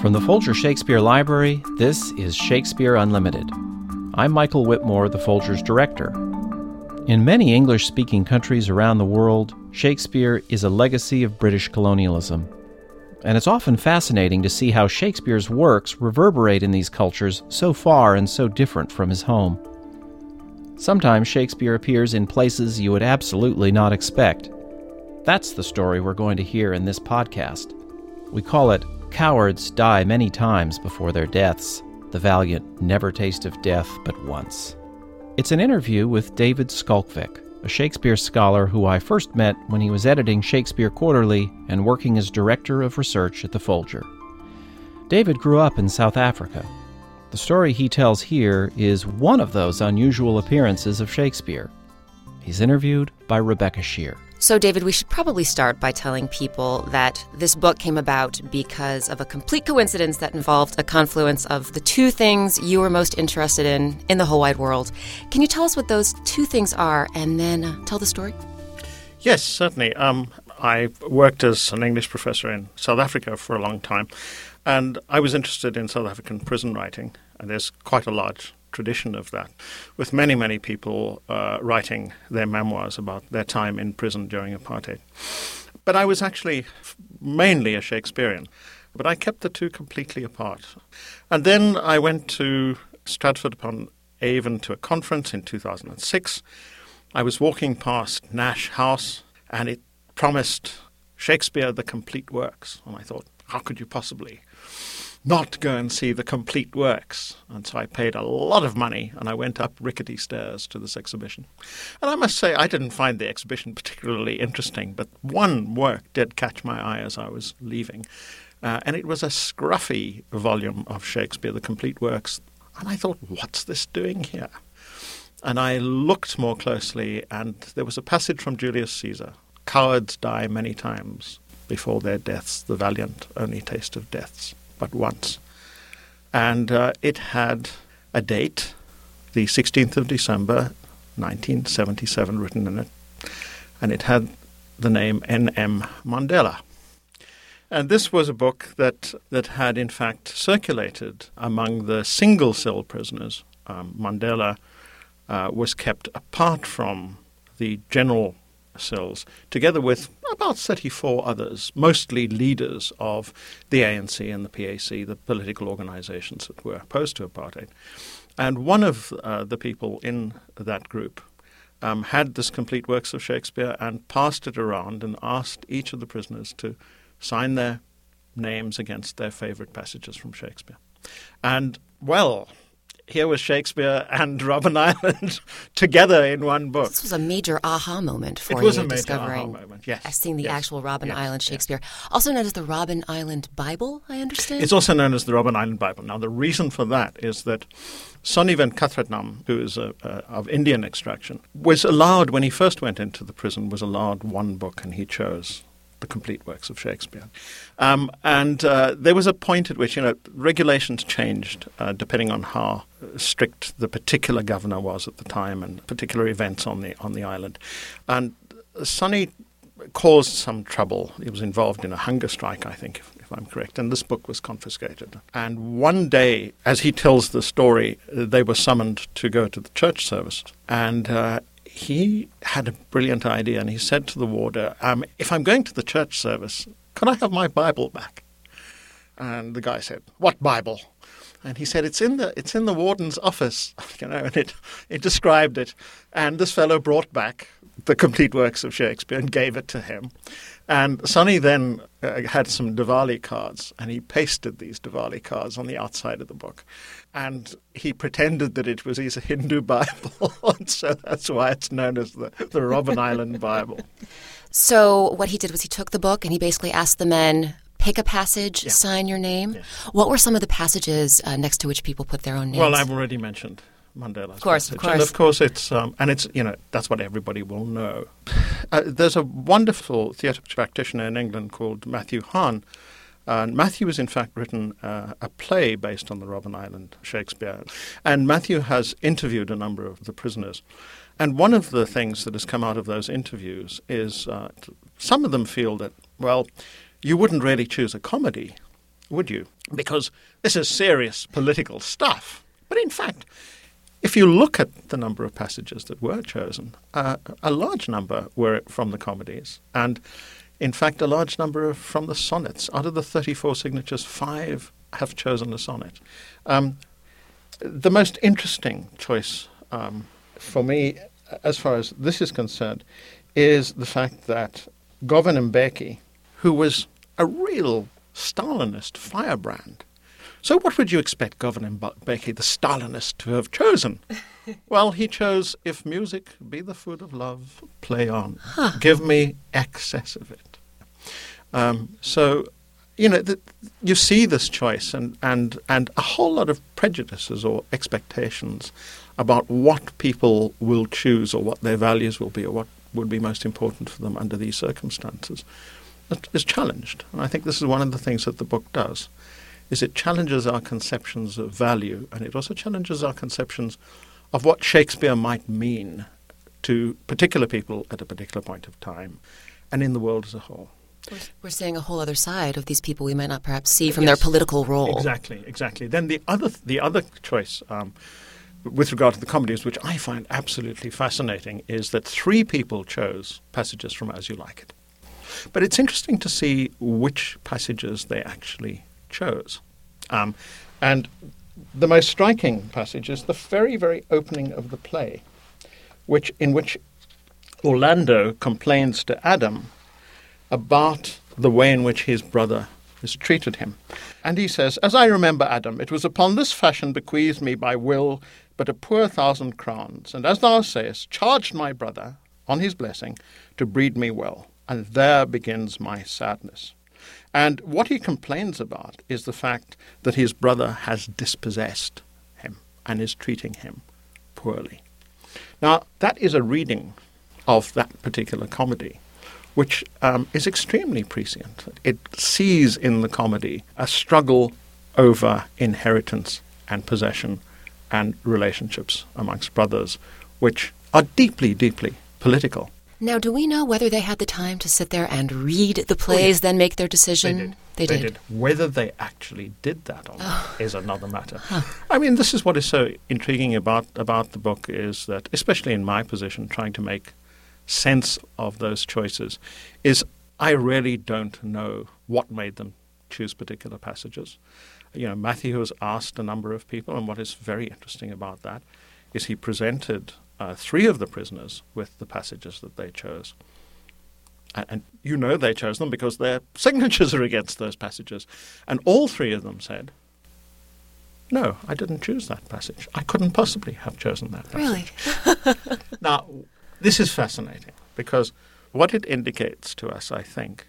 From the Folger Shakespeare Library, this is Shakespeare Unlimited. I'm Michael Witmore, the Folger's director. In many English speaking countries around the world, Shakespeare is a legacy of British colonialism. And it's often fascinating to see how Shakespeare's works reverberate in these cultures so far and so different from his home. Sometimes Shakespeare appears in places you would absolutely not expect. That's the story we're going to hear in this podcast. We call it Cowards Die Many Times Before Their Deaths. The valiant never taste of death but once. It's an interview with David Schalkwyk, a Shakespeare scholar who I first met when he was editing Shakespeare Quarterly and working as director of research at the Folger. David grew up in South Africa. The story he tells here is one of those unusual appearances of Shakespeare. He's interviewed by Rebecca Sheir. So, David, we should probably start by telling people that this book came about because of a complete coincidence that involved a confluence of the two things you were most interested in in the whole wide world. Can you tell us what those two things are and then uh, tell the story? Yes, certainly. Um, I worked as an English professor in South Africa for a long time, and I was interested in South African prison writing. And there's quite a large tradition of that, with many, many people uh, writing their memoirs about their time in prison during apartheid. But I was actually mainly a Shakespearean, but I kept the two completely apart. And then I went to Stratford upon Avon to a conference in 2006. I was walking past Nash House, and it promised Shakespeare the complete works. And I thought, how could you possibly not go and see the complete works. And so I paid a lot of money and I went up rickety stairs to this exhibition. And I must say, I didn't find the exhibition particularly interesting, but one work did catch my eye as I was leaving. Uh, and it was a scruffy volume of Shakespeare, the complete works. And I thought, what's this doing here? And I looked more closely, and there was a passage from Julius Caesar Cowards die many times before their deaths, the valiant only taste of deaths but once. And uh, it had a date, the 16th of December, 1977, written in it. And it had the name N.M. Mandela. And this was a book that, that had, in fact, circulated among the single cell prisoners. Um, Mandela uh, was kept apart from the general cells, together with about 34 others, mostly leaders of the ANC and the PAC, the political organizations that were opposed to apartheid. And one of uh, the people in that group um, had this complete works of Shakespeare and passed it around and asked each of the prisoners to sign their names against their favorite passages from Shakespeare. And, well, here was Shakespeare and Robben Island together in one book. This was a major aha moment for it was you a major discovering aha moment. Yes, seeing the yes, actual Robben yes, Island yes. Shakespeare, also known as the Robben Island Bible. I understand. It's also known as the Robben Island Bible. Now, the reason for that is that Sonny Venkatrathnam, who is a, uh, of Indian extraction, was allowed when he first went into the prison was allowed one book, and he chose the complete works of Shakespeare. Um, and uh, there was a point at which you know regulations changed uh, depending on how strict the particular governor was at the time and particular events on the on the island. And Sonny caused some trouble. He was involved in a hunger strike, I think, if, if I'm correct. And this book was confiscated. And one day, as he tells the story, they were summoned to go to the church service. And uh, he had a brilliant idea and he said to the warder, um, If I'm going to the church service, can I have my Bible back? And the guy said, What Bible? And he said, It's in the it's in the warden's office, you know, and it, it described it. And this fellow brought back the complete works of Shakespeare and gave it to him. And Sonny then uh, had some Diwali cards, and he pasted these Diwali cards on the outside of the book. And he pretended that it was his Hindu Bible, and so that's why it's known as the, the Robben Island Bible. so what he did was he took the book and he basically asked the men pick a passage, Yeah. sign your name. What were some of the passages uh, next to which people put their own names? Well, I've already mentioned Mandela. Of course, of passage. and course. of course it's um, and it's you know that's what everybody will know. Uh, there's a wonderful theatre practitioner in England called Matthew Hahn. And Matthew has in fact written uh, a play based on the Robben Island Shakespeare. And Matthew has interviewed a number of the prisoners. And one of the things that has come out of those interviews is uh, some of them feel that, well, you wouldn't really choose a comedy would you? Because this is serious political stuff. But in fact, if you look at the number of passages that were chosen, uh, a large number were from the comedies, and in fact, a large number from the sonnets. Out of the 34 signatures, five have chosen a sonnet. Um, the most interesting choice um, for me, as far as this is concerned, is the fact that Govan Mbeki, who was a real Stalinist firebrand, so, what would you expect Govan Mbeki, the Stalinist, to have chosen? well, he chose if music be the food of love, play on. Huh. Give me excess of it. Um, so, you know, the, you see this choice and, and, and a whole lot of prejudices or expectations about what people will choose or what their values will be or what would be most important for them under these circumstances is challenged. And I think this is one of the things that the book does is it challenges our conceptions of value and it also challenges our conceptions of what Shakespeare might mean to particular people at a particular point of time and in the world as a whole. We're seeing a whole other side of these people we might not perhaps see from yes, their political role. Exactly, exactly. Then the other the other choice um, with regard to the comedies, which I find absolutely fascinating, is that three people chose passages from As You Like It. But it's interesting to see which passages they actually chose. Um, and the most striking passage is the very, very opening of the play, which in which Orlando complains to Adam about the way in which his brother has treated him. And he says, As I remember, Adam, it was upon this fashion bequeathed me by will but a poor thousand crowns, and as thou sayest, charged my brother, on his blessing, to breed me well, and there begins my sadness. And what he complains about is the fact that his brother has dispossessed him and is treating him poorly. Now, that is a reading of that particular comedy, which um, is extremely prescient. It sees in the comedy a struggle over inheritance and possession and relationships amongst brothers, which are deeply, deeply political. Now, do we know whether they had the time to sit there and read the plays, oh, yeah. then make their decision? They did. They, they did. did. Whether they actually did that or not oh. is another matter. Huh. I mean, this is what is so intriguing about about the book is that, especially in my position, trying to make sense of those choices, is I really don't know what made them choose particular passages. You know, Matthew has asked a number of people, and what is very interesting about that is he presented uh, three of the prisoners with the passages that they chose. And, and you know they chose them because their signatures are against those passages. And all three of them said, no, I didn't choose that passage. I couldn't possibly have chosen that passage. Really? now, this is fascinating because what it indicates to us, I think,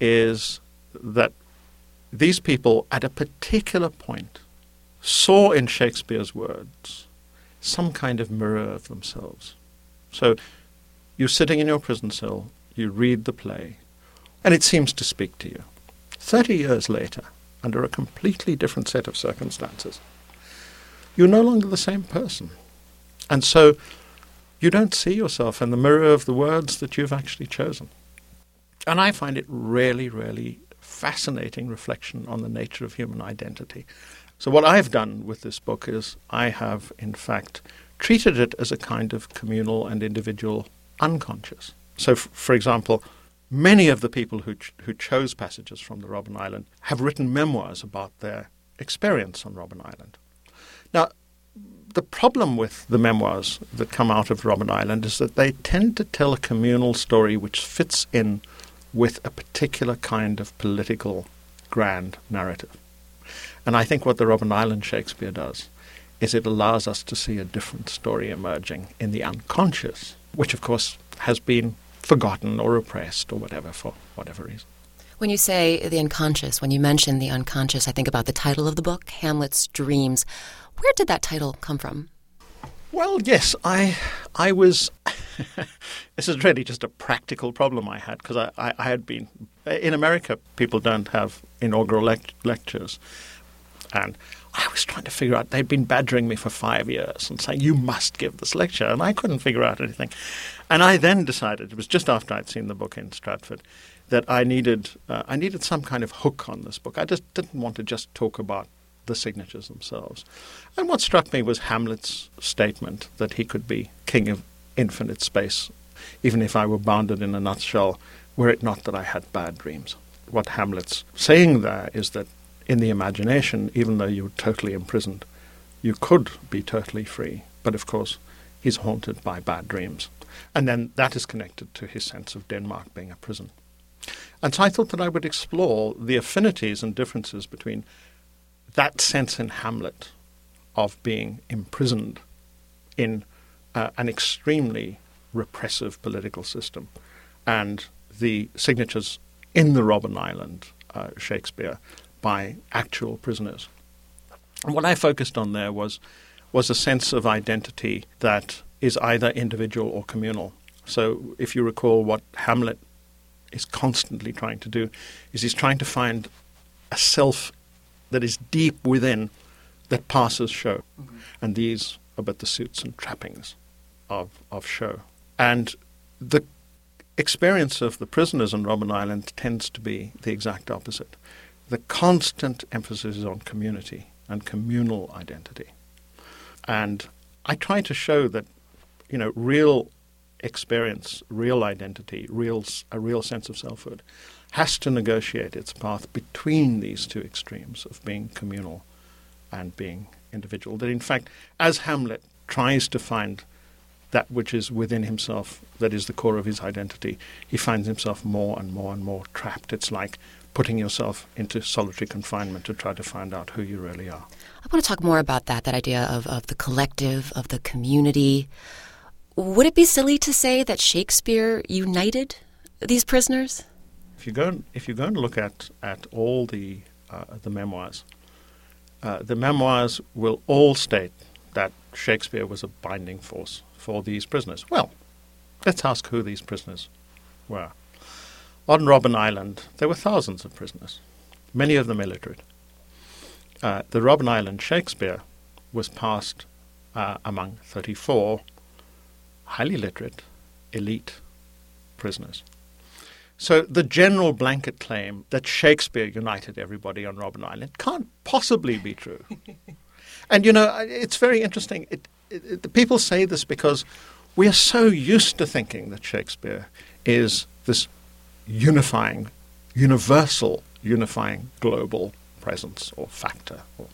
is that these people at a particular point saw in Shakespeare's words some kind of mirror of themselves. So you're sitting in your prison cell, you read the play, and it seems to speak to you. Thirty years later, under a completely different set of circumstances, you're no longer the same person. And so you don't see yourself in the mirror of the words that you've actually chosen. And I find it really, really fascinating reflection on the nature of human identity. So, what I've done with this book is I have, in fact, treated it as a kind of communal and individual unconscious. So, f- for example, many of the people who, ch- who chose passages from the Robben Island have written memoirs about their experience on Robben Island. Now, the problem with the memoirs that come out of Robben Island is that they tend to tell a communal story which fits in with a particular kind of political grand narrative. And I think what the Robben Island Shakespeare does is it allows us to see a different story emerging in the unconscious, which of course has been forgotten or repressed or whatever for whatever reason. When you say the unconscious, when you mention the unconscious, I think about the title of the book, Hamlet's Dreams. Where did that title come from? Well, yes, I I was. this is really just a practical problem I had because I, I, I, had been in America. People don't have inaugural lect- lectures, and I was trying to figure out, they'd been badgering me for five years and saying, you must give this lecture. And I couldn't figure out anything. And I then decided, it was just after I'd seen the book in Stratford, that I needed uh, I needed some kind of hook on this book. I just didn't want to just talk about the signatures themselves. And what struck me was Hamlet's statement that he could be king of infinite space, even if I were bounded in a nutshell, were it not that I had bad dreams. What Hamlet's saying there is that in the imagination, even though you're totally imprisoned, you could be totally free. But of course, he's haunted by bad dreams. And then that is connected to his sense of Denmark being a prison. And so I thought that I would explore the affinities and differences between that sense in Hamlet of being imprisoned in uh, an extremely repressive political system and the signatures in the Robben Island uh, Shakespeare by actual prisoners. And what I focused on there was was a sense of identity that is either individual or communal. So if you recall what Hamlet is constantly trying to do is he's trying to find a self that is deep within that passes show. Mm-hmm. And these are but the suits and trappings of, of show. And the experience of the prisoners on Robben Island tends to be the exact opposite. The constant emphasis is on community and communal identity. And I try to show that, you know, real experience, real identity, real a real sense of selfhood, has to negotiate its path between these two extremes of being communal and being individual. That in fact, as Hamlet tries to find that which is within himself, that is the core of his identity, he finds himself more and more and more trapped. It's like putting yourself into solitary confinement to try to find out who you really are. I want to talk more about that, that idea of, of the collective, of the community. Would it be silly to say that Shakespeare united these prisoners? If you go if you go and look at at all the uh, the memoirs, uh, the memoirs will all state that Shakespeare was a binding force for these prisoners. Well, let's ask who these prisoners were. On Robben Island, there were thousands of prisoners, many of them illiterate. Uh, the Robben Island Shakespeare was passed uh, among 34 highly literate, elite prisoners. So the general blanket claim that Shakespeare united everybody on Robben Island can't possibly be true. and you know, it's very interesting. It, it, the people say this because we are so used to thinking that Shakespeare is this unifying, universal, unifying global presence or factor. Or,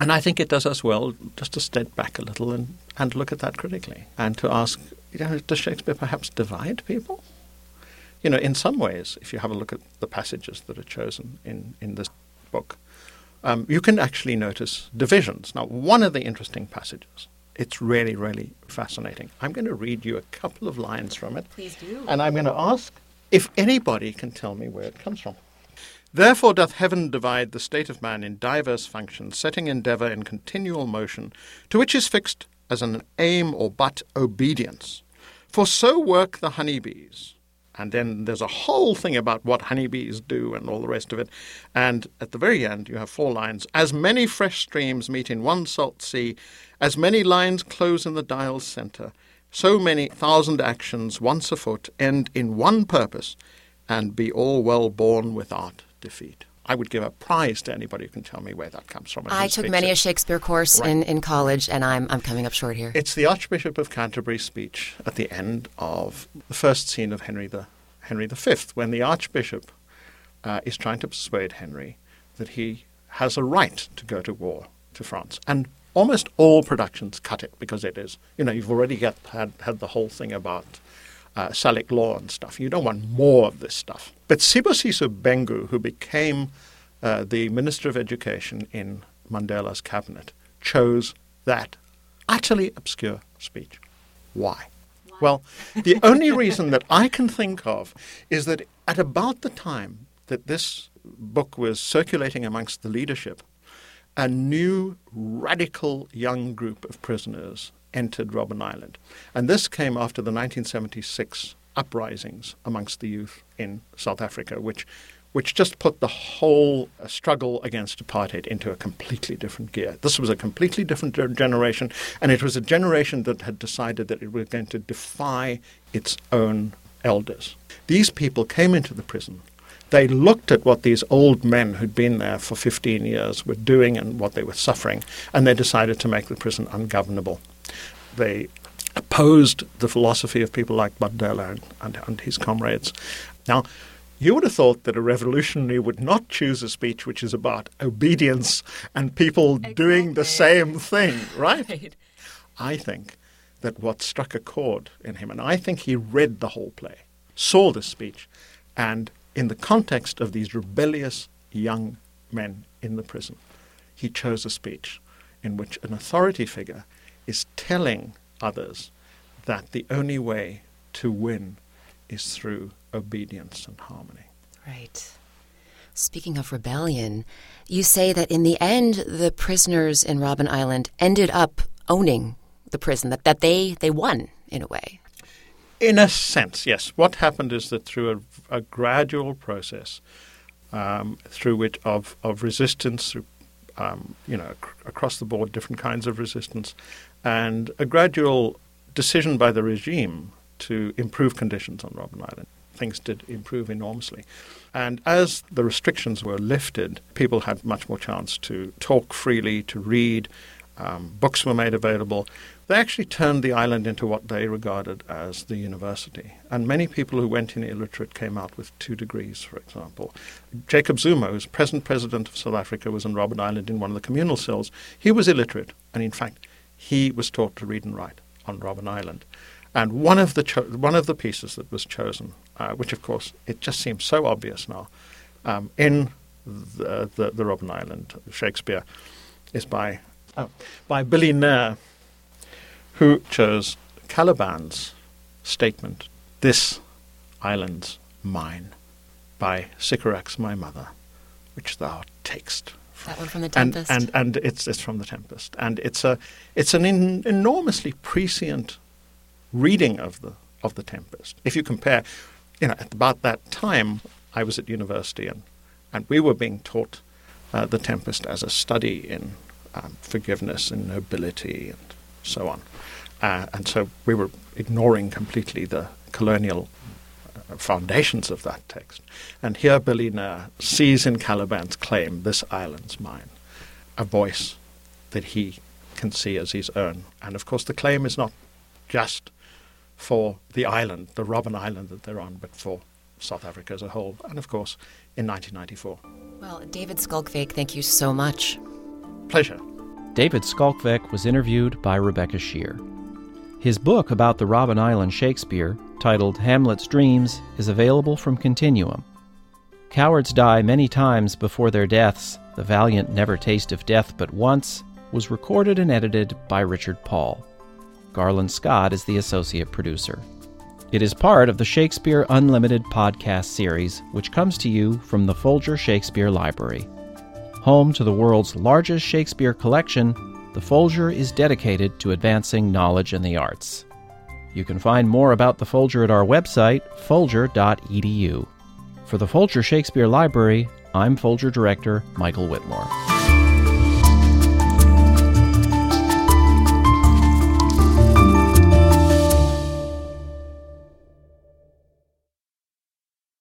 and I think it does us well just to step back a little and, and look at that critically and to ask, you know, does Shakespeare perhaps divide people? You know, in some ways, if you have a look at the passages that are chosen in, in this book, um, you can actually notice divisions. Now, one of the interesting passages, it's really, really fascinating. I'm going to read you a couple of lines from it. Please do. And I'm going to ask if anybody can tell me where it comes from. Therefore doth heaven divide the state of man in diverse functions, setting endeavour in continual motion, to which is fixed as an aim or but obedience. For so work the honeybees, and then there's a whole thing about what honeybees do and all the rest of it. And at the very end, you have four lines As many fresh streams meet in one salt sea, as many lines close in the dial's centre, so many thousand actions once afoot end in one purpose, and be all well born without defeat. I would give a prize to anybody who can tell me where that comes from. I took many it. a Shakespeare course right. in, in college, and I'm, I'm coming up short here. It's the Archbishop of Canterbury's speech at the end of the first scene of Henry the Henry V, when the Archbishop uh, is trying to persuade Henry that he has a right to go to war to France. And almost all productions cut it because it is, you know, you've already get, had, had the whole thing about uh, Salic law and stuff. You don't want more of this stuff. But Sibusiso Bengu, who became uh, the Minister of Education in Mandela's cabinet, chose that utterly obscure speech. Why? Why? Well, the only reason that I can think of is that at about the time that this book was circulating amongst the leadership, a new radical young group of prisoners entered Robben Island. And this came after the 1976 uprisings amongst the youth in South Africa, which, which just put the whole uh, struggle against apartheid into a completely different gear. This was a completely different generation, and it was a generation that had decided that it was going to defy its own elders. These people came into the prison. They looked at what these old men who'd been there for 15 years were doing and what they were suffering, and they decided to make the prison ungovernable. They opposed the philosophy of people like Mandela and, and, and his comrades. Now, you would have thought that a revolutionary would not choose a speech which is about obedience and people exactly. doing the same thing, right? right? I think that what struck a chord in him, and I think he read the whole play, saw the speech, and in the context of these rebellious young men in the prison, he chose a speech in which an authority figure is telling others that the only way to win is through obedience and harmony. Right. Speaking of rebellion, you say that in the end, the prisoners in Robben Island ended up owning the prison, that, that they, they won in a way. In a sense, yes. What happened is that through a, a gradual process, um, through which of, of resistance, through, um, you know, ac- across the board, different kinds of resistance, and a gradual decision by the regime to improve conditions on Robben Island things did improve enormously. And as the restrictions were lifted, people had much more chance to talk freely, to read. Um, books were made available. They actually turned the island into what they regarded as the university. And many people who went in illiterate came out with two degrees, for example. Jacob Zuma, who's present president of South Africa, was on Robben Island in one of the communal cells. He was illiterate, and in fact, he was taught to read and write on Robben Island. And one of the cho- one of the pieces that was chosen, uh, which of course it just seems so obvious now, um, in the, the, the Robben Island Shakespeare, is by oh, by Billy Nair, who chose Caliban's statement, "This island's mine," by Sycorax my mother, which thou takest. That one from the Tempest, and and, and it's it's from the Tempest, and it's a it's an in, enormously prescient reading of the of the Tempest. If you compare, you know, at about that time, I was at university and and we were being taught uh, the Tempest as a study in um, forgiveness and nobility and so on, uh, and so we were ignoring completely the colonial uh, foundations of that text. And here Billy sees in Caliban's claim, "This island's mine," a voice that he can see as his own. And of course, the claim is not just for the island, the Robben Island that they're on, but for South Africa as a whole, and of course in 1994. Well, David Schalkwyk, thank you so much. Pleasure. David Schalkwyk was interviewed by Rebecca Sheir. His book about the Robben Island Shakespeare, titled Hamlet's Dreams, is available from Continuum. Cowards die many times before their deaths. The valiant never taste of death but once was recorded and edited by Richard Paul. Garland Scott is the associate producer. It is part of the Shakespeare Unlimited podcast series, which comes to you from the Folger Shakespeare Library. Home to the world's largest Shakespeare collection, the Folger is dedicated to advancing knowledge in the arts. You can find more about the Folger at our website, folger.edu. For the Folger Shakespeare Library, I'm Folger Director Michael Witmore.